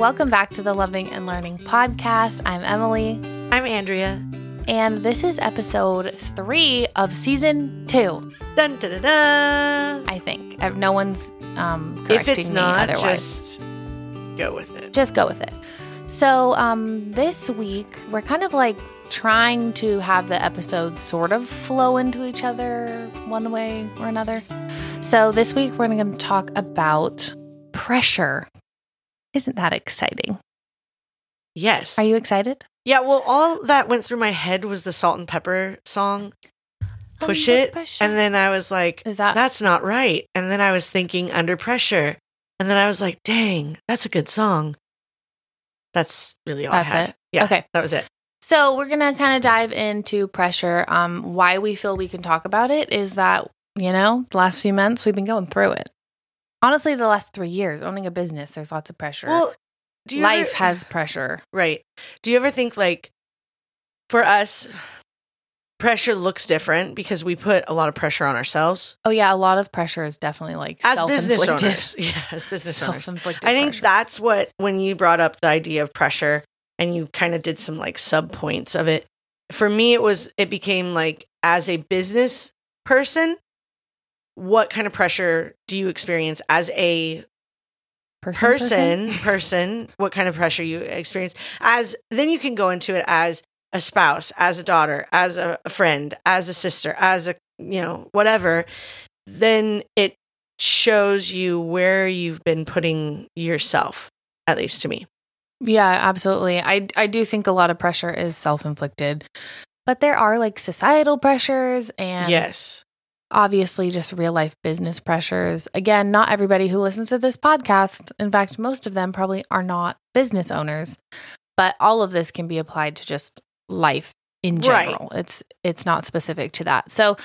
Welcome back to the Loving and Learning podcast. I'm Emily, I'm Andrea. and this is episode three of season two. Dun, dun, dun. I think no one's um, If correcting it's me not, otherwise. just go with it. just go with it. So, um, this week we're kind of like trying to have the episodes sort of flow into each other one way or another. So, this week we're going to talk about pressure. Isn't that exciting? Yes. Are you excited? Yeah, well, all that went through my head was the Salt-N-Pepa song, Push Under It. Pressure. And then I was like, is that that's not right. And then I was thinking Under Pressure. And then I was like, dang, that's a good song. That's really all That's I had. it? Yeah. Okay. That was it. So we're gonna kind of dive into pressure. Um, why we feel we can talk about it is that you know the last few months we've been going through it. Honestly, the last three years owning a business, there's lots of pressure. Well, do you Life ever- has pressure. Right. Do you ever think like for us, pressure looks different because we put a lot of pressure on ourselves Oh yeah, a lot of pressure is definitely like as business owners? Yeah, as business owners. Self-inflicted. I think pressure. that's what when you brought up the idea of pressure and you kind of did some like sub points of it. For me, it was it became like as a business person, what kind of pressure do you experience as a person person what kind of pressure you experience as then you can go into it as a spouse as a daughter as a, a friend as a sister as a you know whatever then it shows you where you've been putting yourself at least to me. Yeah, absolutely. I I do think a lot of pressure is self-inflicted, but there are like societal pressures and yes obviously just real life business pressures. Again, not everybody who listens to this podcast, in fact, most of them probably are not business owners, but all of this can be applied to just life in Right. general. It's it's not specific to that. So,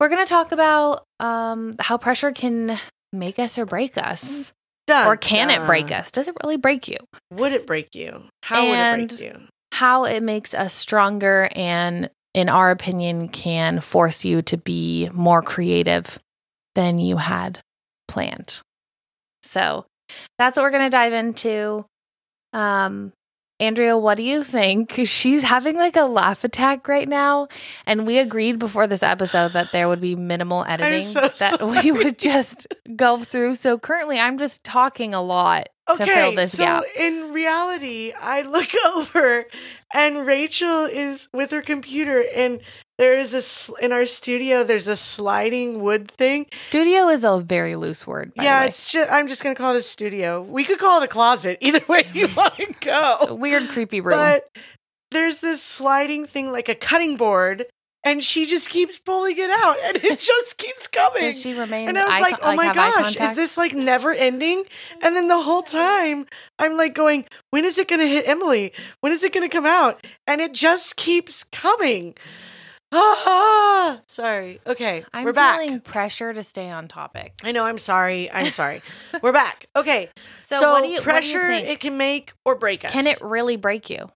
we're going to talk about um how pressure can make us or break us. Dun, or can it break us? Does it really break you? would it break you how And- would it break you how it makes us stronger and in our opinion can force you to be more creative than you had planned. So that's what we're going to dive into. Um andrea what do you think? She's having like a laugh attack right now and we agreed before this episode that there would be minimal editing so that we would just go through. So currently i'm just talking a lot to fill this so gap in reality, I look over and Rachel is with her computer, and there is a sl- in our studio. There's a sliding wood thing. Studio is a very loose word. Yeah, it's just, I'm just gonna call it a studio. We could call it a closet. Either way you want to It's a go. weird, creepy room. But there's this sliding thing like a cutting board, and she just keeps pulling it out, and it just keeps coming. Does she remain? And I was like, oh my gosh, is this like never ending? And then the whole time I'm like going, when is it going to hit Emily? When is it going to come out? And it just keeps coming. Ah, sorry. Okay, I'm we're back. feeling pressure to stay on topic. I know, I'm sorry. I'm sorry. we're back. Okay. So, So, what do you pressure, do you it can make or break us. can it really break you?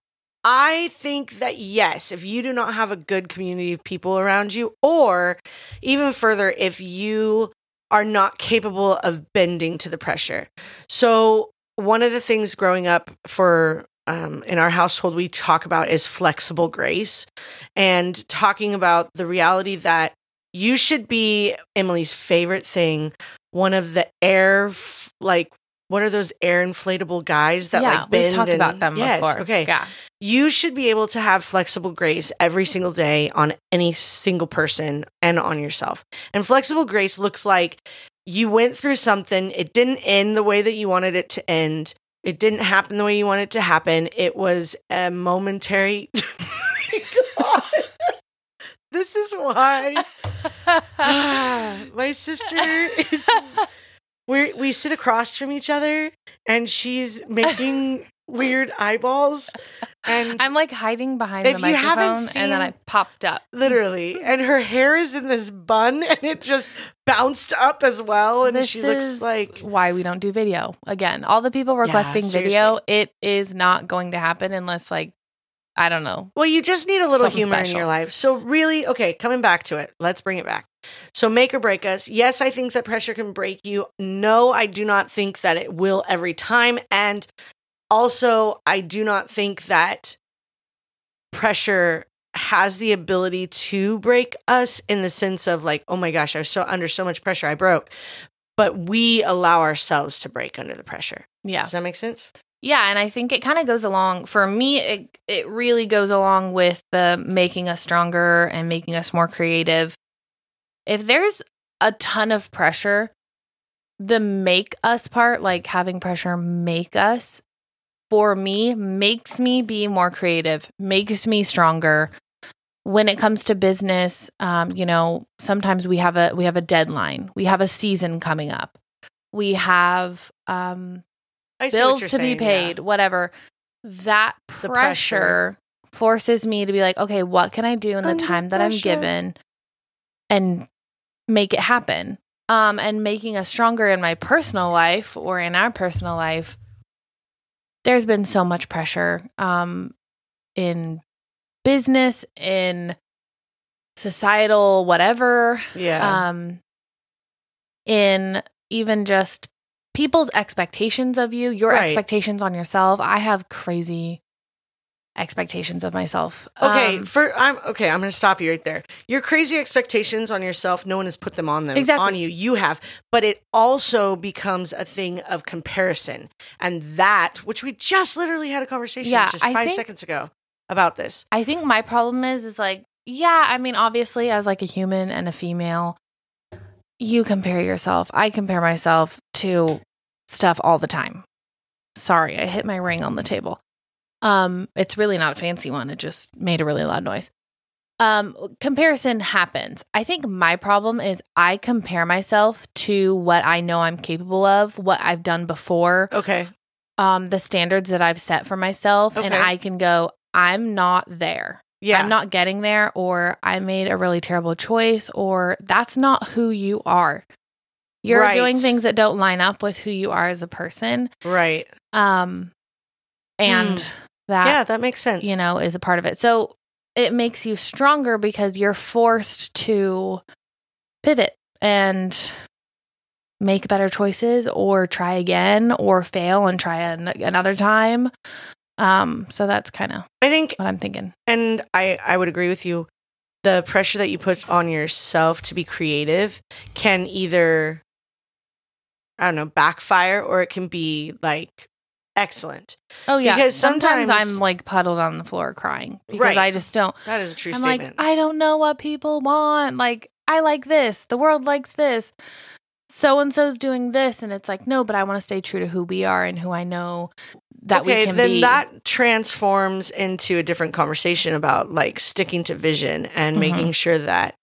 I think that yes, if you do not have a good community of people around you, or even further, if you are not capable of bending to the pressure. So, one of the things growing up for um, in our household we talk about is flexible grace and talking about the reality that you should be Emily's favorite thing, one of the air, like, what are those air inflatable guys that yeah, like bend we've talked and- about them yes, before. Okay, Yeah. you should be able to have flexible grace every single day on any single person and on yourself. And flexible grace looks like you went through something, it didn't end the way that you wanted it to end. It didn't happen the way you wanted it to happen. It was a momentary This is why my sister is we we sit across from each other and she's making weird eyeballs and I'm like hiding behind If the you haven't microphone, and then I popped up. literally and her hair is in this bun and it just bounced up as well and this she looks like why we don't do video. Again, all the people requesting video, it is not going to happen unless like I don't know. well you just need a little Something humor in your life so really okay coming back to it let's bring it back so make or break us yes i think that pressure can break you no i do not think that it will every time and also, I do not think that pressure has the ability to break us in the sense of like, oh my gosh, I was so under so much pressure, I broke. But we allow ourselves to break under the pressure. Yeah. Does that make sense? Yeah, and I think it kind of goes along for me it it really goes along with the making us stronger and making us more creative. If there's a ton of pressure, the make us part, like having pressure make us for me makes me be more creative, makes me stronger. When it comes to business, um, you know, sometimes we have a we have a deadline. We have a season coming up. We have um I bills to saying, be yeah. paid, whatever. That pressure, pressure. forces me to be like, okay, what can I do in the Under time that I'm given and make it happen? Um, and making us stronger in my personal life or in our personal life, there's been so much pressure um, in business, in societal, whatever Yeah. um in even just people's expectations of you your Right. expectations on yourself i have crazy expectations of myself okay, Um, for I'm okay, I'm going to stop you right there. Your crazy expectations on yourself, no one has put them on them Exactly. on you. You have, but it also becomes a thing of comparison. And that, which we just literally had a conversation Yeah, just 5 think- seconds ago about this. i think my problem is is like yeah i mean obviously as like a human and a female you compare yourself i compare myself to stuff all the time. Sorry i hit my ring on the table. Um it's really not a fancy one. It just made a really loud noise. Um comparison happens. I think my problem is i compare myself to what i know i'm capable of what i've done before Okay. um the standards that i've set for myself and i can go i'm not there. Yeah. i'm not getting there or i made a really terrible choice or that's not who you are you're Right. doing things that don't line up with who you are as a person right. um and that yeah, that makes sense. you know, is a part of it. So it makes you stronger because you're forced to pivot and make better choices or try again or fail and try an- another time. Um, so that's kind of I think what I'm thinking. and I I would agree with you. The pressure that you put on yourself to be creative can either I don't know, backfire or it can be like excellent. Oh yeah, Because sometimes, sometimes- I'm like puddled on the floor crying because Right. I just don't. That is a true I'm statement. like, I don't know what people want. Like, I like this. The world likes this. So and so's doing this, and it's like, no, but I want to stay true to who we are and who I know that okay, we can then be. Okay, then that transforms into a different conversation about like sticking to vision and Mhm. making sure that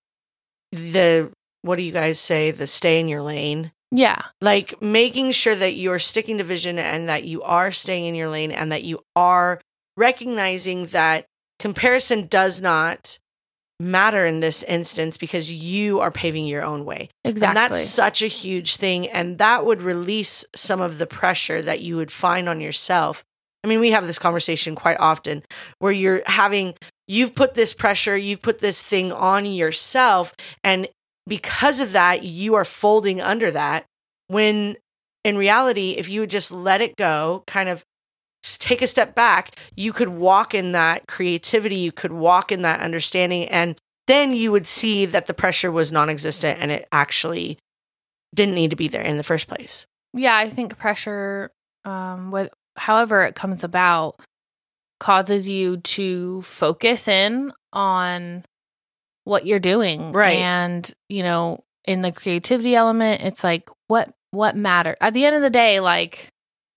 the what do you guys say? The stay in your lane. Yeah, like making sure that you're sticking to vision and that you are staying in your lane and that you are recognizing that comparison does not matter in this instance because you are paving your own way. exactly. And that's such a huge thing. And that would release some of the pressure that you would find on yourself. I mean, we have this conversation quite often where you're having, you've put this pressure, you've put this thing on yourself. And because of that, you are folding under that. When in reality, if you would just let it go, kind of take a step back, you could walk in that creativity, you could walk in that understanding, and then you would see that the pressure was non existent and it actually didn't need to be there in the first place. yeah, I think pressure, um, with however it comes about, causes you to focus in on what you're doing, Right. And you know, in the creativity element, it's like what what matter at the end of the day, like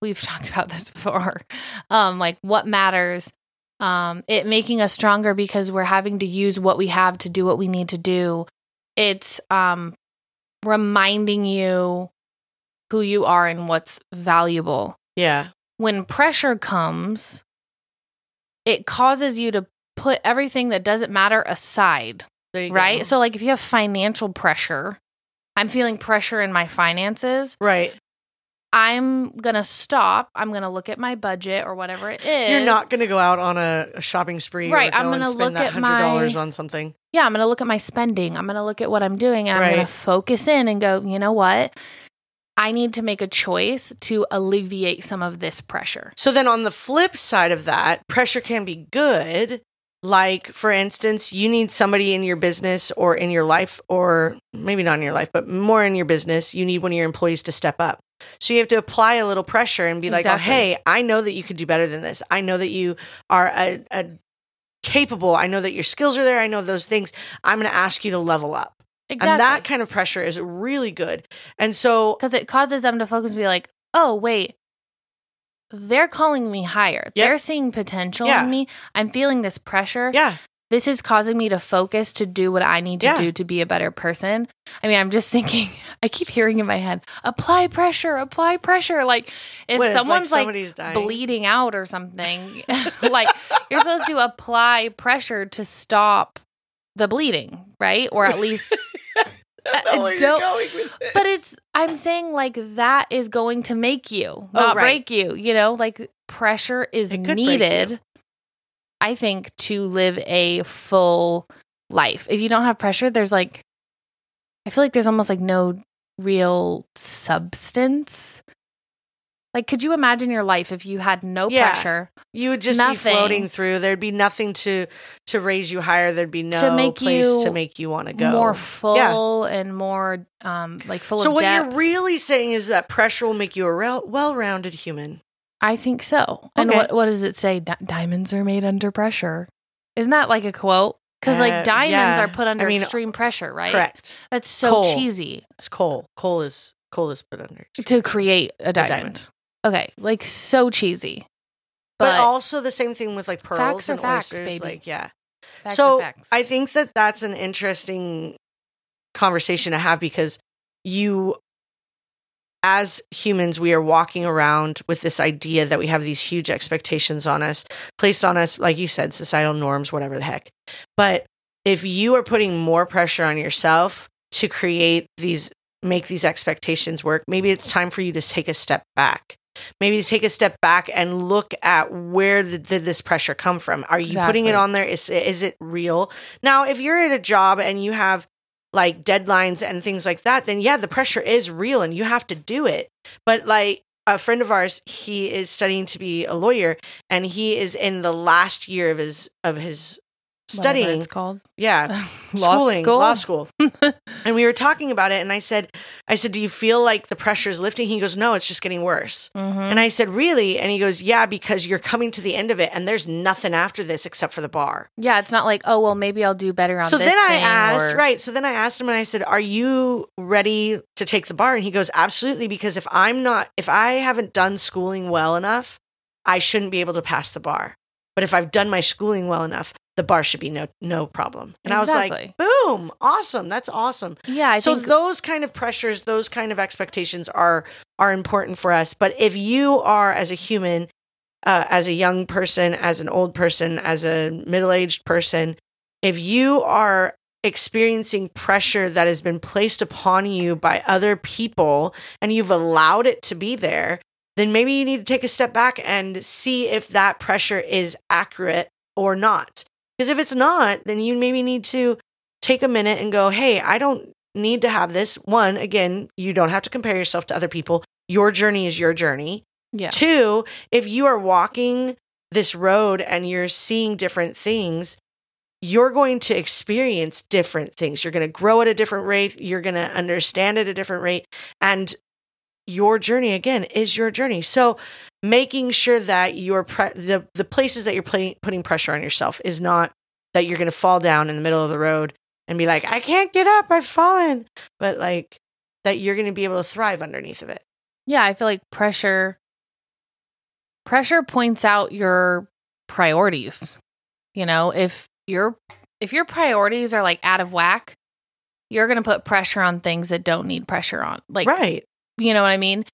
we've talked about this before, um, like what matters. Um, it making us stronger because we're having to use what we have to do what we need to do. It's um reminding you who you are and what's valuable. Yeah. When pressure comes, it causes you to put everything that doesn't matter aside, right? go. So, like if you have financial pressure, I'm feeling pressure in my finances. right. I'm gonna stop. I'm gonna look at my budget or whatever it is. You're not going to go out on a, a shopping spree. Right, go I'm gonna spend look that at $100 my- on something. yeah, I'm going to look at my spending. I'm going to look at what I'm doing and I'm gonna focus in and go, you know what? I need to make a choice to alleviate some of this pressure. So then on the flip side of that, pressure can be good. Like, for instance, you need somebody in your business or in your life, or maybe not in your life, but more in your business. You need one of your employees to step up. So you have to apply a little pressure and be like, oh, hey, I know that you could do better than this. I know that you are a, a capable. I know that your skills are there. I know those things. I'm going to ask you to level up. Exactly. And that kind of pressure is really good. And so, because it causes them to focus and be like, oh, wait, they're calling me higher. They're seeing potential Yeah. in me. I'm feeling this pressure. yeah, This is causing me to focus to do what I need to Yeah. do to be a better person. I mean, I'm just thinking, I keep hearing in my head, apply pressure, apply pressure. Like, if What, like someone's like, dying? bleeding out or something, like, you're supposed to apply pressure to stop the bleeding, right? Or at least I I uh, know where you're don't- going with this. but it's i'm saying like that is going to make you Oh, not right. break you you know like pressure is It could break needed i think to live a full life if you don't have pressure there's like i feel like there's almost like no real substance like could you imagine your life if you had no Yeah. pressure You would just Nothing. be floating through. There'd be nothing to to raise you higher. There'd be no To make place you to make you want to go. more full and more um like full so of what depth you're really saying is that pressure will make you a rel- well-rounded human. I think so. And what what does it say? Di- diamonds are made under pressure. Isn't that like a quote? Because Uh, like diamonds yeah. are put under I mean, extreme pressure, right? Correct. That's so Coal. cheesy It's coal. Coal is coal is put under. to create a diamond. diamond. Okay, like so cheesy. But, But, also the same thing with like pearls Facts and facts, oysters. baby. Like yeah. facts so. I think that that's an interesting conversation to have because you, as humans, we are walking around with this idea that we have these huge expectations on us, placed on us, like you said, societal norms, whatever the heck. But if you are putting more pressure on yourself to create these, make these expectations work, maybe it's time for you to take a step back. Maybe to take a step back and look at where did, did this pressure come from? Are you putting it on there? Is is it real? Now, if you're at a job and you have like deadlines and things like that, then yeah, the pressure is real and you have to do it. But like a friend of ours, he is studying to be a lawyer and he is in the last year of his of his Whatever studying. it's called Yeah, law schooling, school. law school. and we were talking about it and I said I said, "Do you feel like the pressure is lifting?" He goes, "No, it's just getting worse." Mhm. And I said, "Really?" And he goes, "Yeah, because you're coming to the end of it and there's nothing after this except for the bar." Yeah, it's not like oh well, maybe I'll do better on so then I asked, or- right? So then I asked him and I said, "Are you ready to take the bar?" And he goes, "Absolutely because if I'm not if I haven't done schooling well enough, I shouldn't be able to pass the bar. But if I've done my schooling well enough, the bar should be no no problem." And I was like, "Boom, awesome. That's awesome." Yeah, I so think those kind of pressures, those kind of expectations are are important for us. But if you are as a human, uh, as a young person, as an old person, as a middle aged person, if you are experiencing pressure that has been placed upon you by other people and you've allowed it to be there, then maybe you need to take a step back and see if that pressure is accurate or not. Because if it's not, then you maybe need to take a minute and go, hey, I don't need to have this. One, again, you don't have to compare yourself to other people. Your journey is your journey. yeah, Two, if you are walking this road and you're seeing different things, you're going to experience different things. You're going to grow at a different rate. You're going to understand at a different rate. And your journey, again, is your journey. So making sure that your pre- the, the places that you're putting putting pressure on yourself is not that you're going to fall down in the middle of the road and be like, I can't get up. I've fallen. But like that you're going to be able to thrive underneath of it. yeah. I feel like pressure pressure points out your priorities. You know, if your if your priorities are like out of whack, you're going to put pressure on things that don't need pressure on. Like right. you know what I mean?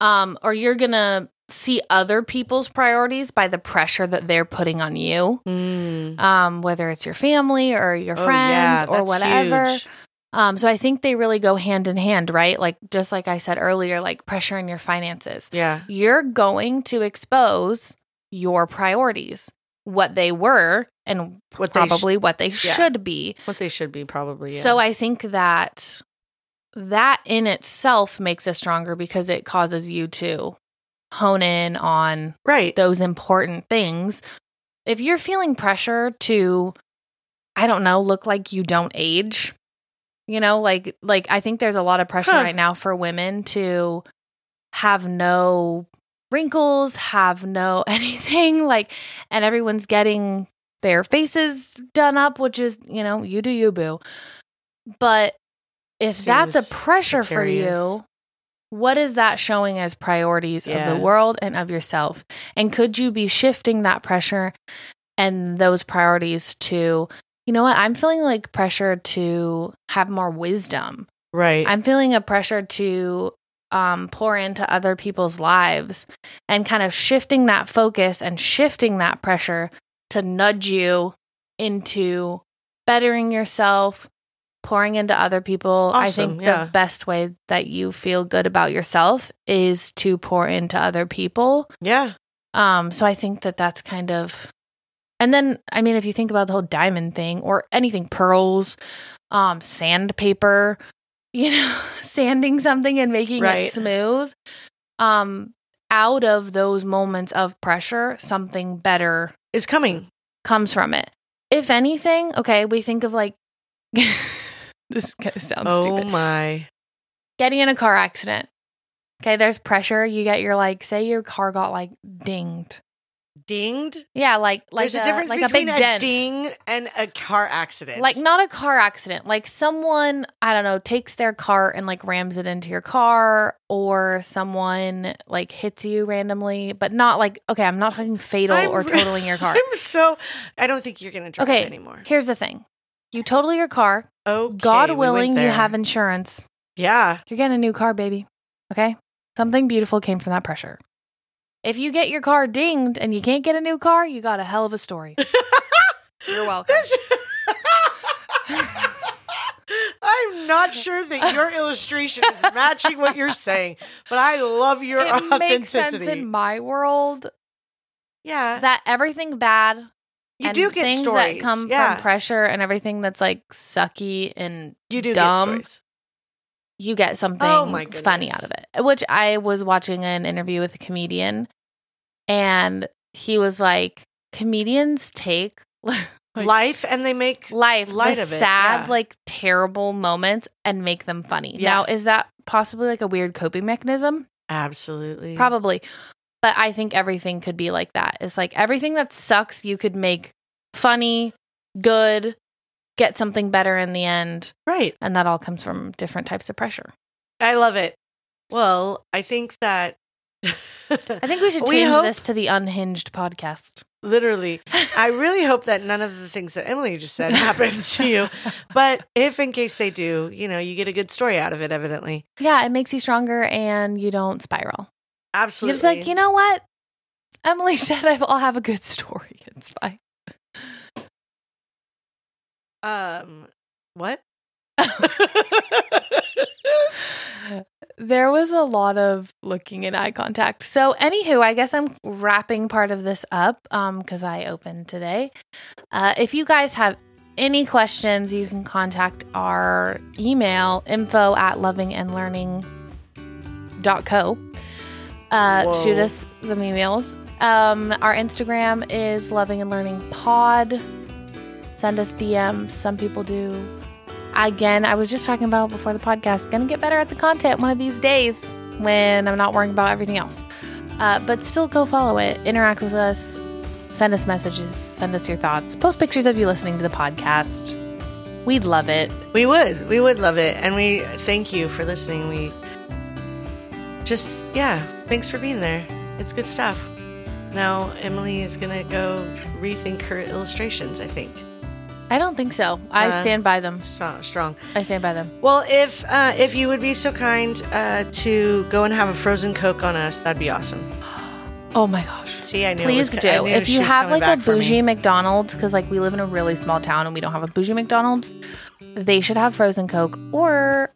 Um or you're going to see other people's priorities by the pressure that they're putting on you. Mm. Um whether it's your family or your Oh, friends yeah, or whatever. huge. Um so I think they really go hand in hand, right? Like just like I said earlier, like pressure in your finances. Yeah. You're going to expose your priorities, what they were and What they sh- probably what they yeah. should be. what they should be probably. Yeah. So I think that that in itself makes us stronger because it causes you to hone in on Right. those important things. If you're feeling pressure to, I don't know, look like you don't age, you know, like like I think there's a lot of pressure Huh. right now for women to have no wrinkles, have no anything like and everyone's getting their faces done up, which is, you know, you do you boo. But if that's a Seems pressure for you, what is that showing as priorities of the world and of yourself? And could you be shifting that pressure and those priorities to, you know what, I'm feeling like pressure to have more wisdom. Right. I'm feeling a pressure to um, pour into other people's lives and kind of shifting that focus and shifting that pressure to nudge you into bettering yourself, pouring into other people. I Awesome, think yeah. the best way that you feel good about yourself is to pour into other people. yeah. Um, so I think that that's kind of, and then I mean, if you think about the whole diamond thing or anything, pearls, um, sandpaper, you know, sanding something and making Right. it smooth, um, out of those moments of pressure, something better is coming. comes from it. If anything, okay, we think of like this kind of sounds oh stupid. my. Getting in a car accident. Okay, there's pressure. You get your like, say your car got like dinged. Dinged. Yeah, like like There's a, difference like between a a, dent. ding and a car accident. Like not a car accident. Like someone, I don't know, takes their car and like rams it into your car or someone like hits you randomly, but not like okay, I'm not talking fatal I'm or re- totaling your car. I'm so. I don't think you're gonna drive Okay, anymore. Here's the thing. You total your car. Okay. God we willing, you have insurance. Yeah. You're getting a new car, baby. Okay? Something beautiful came from that pressure. If you get your car dinged and you can't get a new car, you got a hell of a story. You're welcome. I'm not sure that your illustration is matching what you're saying, but I love your authenticity. it makes sense in my world yeah, that everything bad you and do get things stories. that come yeah, from pressure and everything that's like sucky and you do dumb, get stories. you get oh something Oh my funny out of it. Which I was watching an interview with a comedian and he was like, comedians take like, Life, and they make life, light the of it, sad, yeah. like terrible terrible moments and make them funny. Yeah. Now, is that possibly like a weird coping mechanism? absolutely Probably. But I think everything could be like that. It's like everything that sucks, you could make funny, good, get something better in the end. right. And that all comes from different types of pressure. I love it. Well, I think that I think we should We change hope- this to the unhinged podcast. literally. I really hope that none of the things that Emily just said happens to you. But if in case they do, you know, you get a good story out of it, evidently. yeah, it makes you stronger and you don't spiral. You Absolutely. just like, you know what? Emily said I'll have a good story. It's fine. um, what? there was a lot of looking in eye contact. So, anywho, I guess I'm wrapping part of this up Um, because I opened today. Uh, if you guys have any questions, you can contact our email info at lovingandlearning.co. Uh, shoot us some emails. Um, our Instagram is loving and learning pod. Send us DMs. Some people do again, I was just talking about before the podcast, gonna get better at the content one of these days when I'm not worrying about everything else. Uh, but still go follow it, interact with us, send us messages, send us your thoughts, post pictures of you listening to the podcast. We'd love it. we would. We would love it. And we thank you for listening. We just, yeah, thanks for being there. It's good stuff. Now, Emily is going to go rethink her illustrations, I think. I don't think so. I Uh, stand by them. Strong. strong. I stand by them. Well, if uh, if you would be so kind uh, to go and have a frozen Coke on us, that'd be awesome. Oh my gosh. See, I knew. Please was, do. I knew If you have like a back for me. bougie McDonald's, because like we live in a really small town and we don't have a bougie McDonald's, they should have frozen Coke or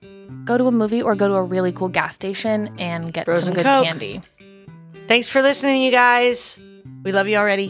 go to a movie or go to a really cool gas station and get Frozen some good Coke. candy. Thanks for listening, you guys. We love you already.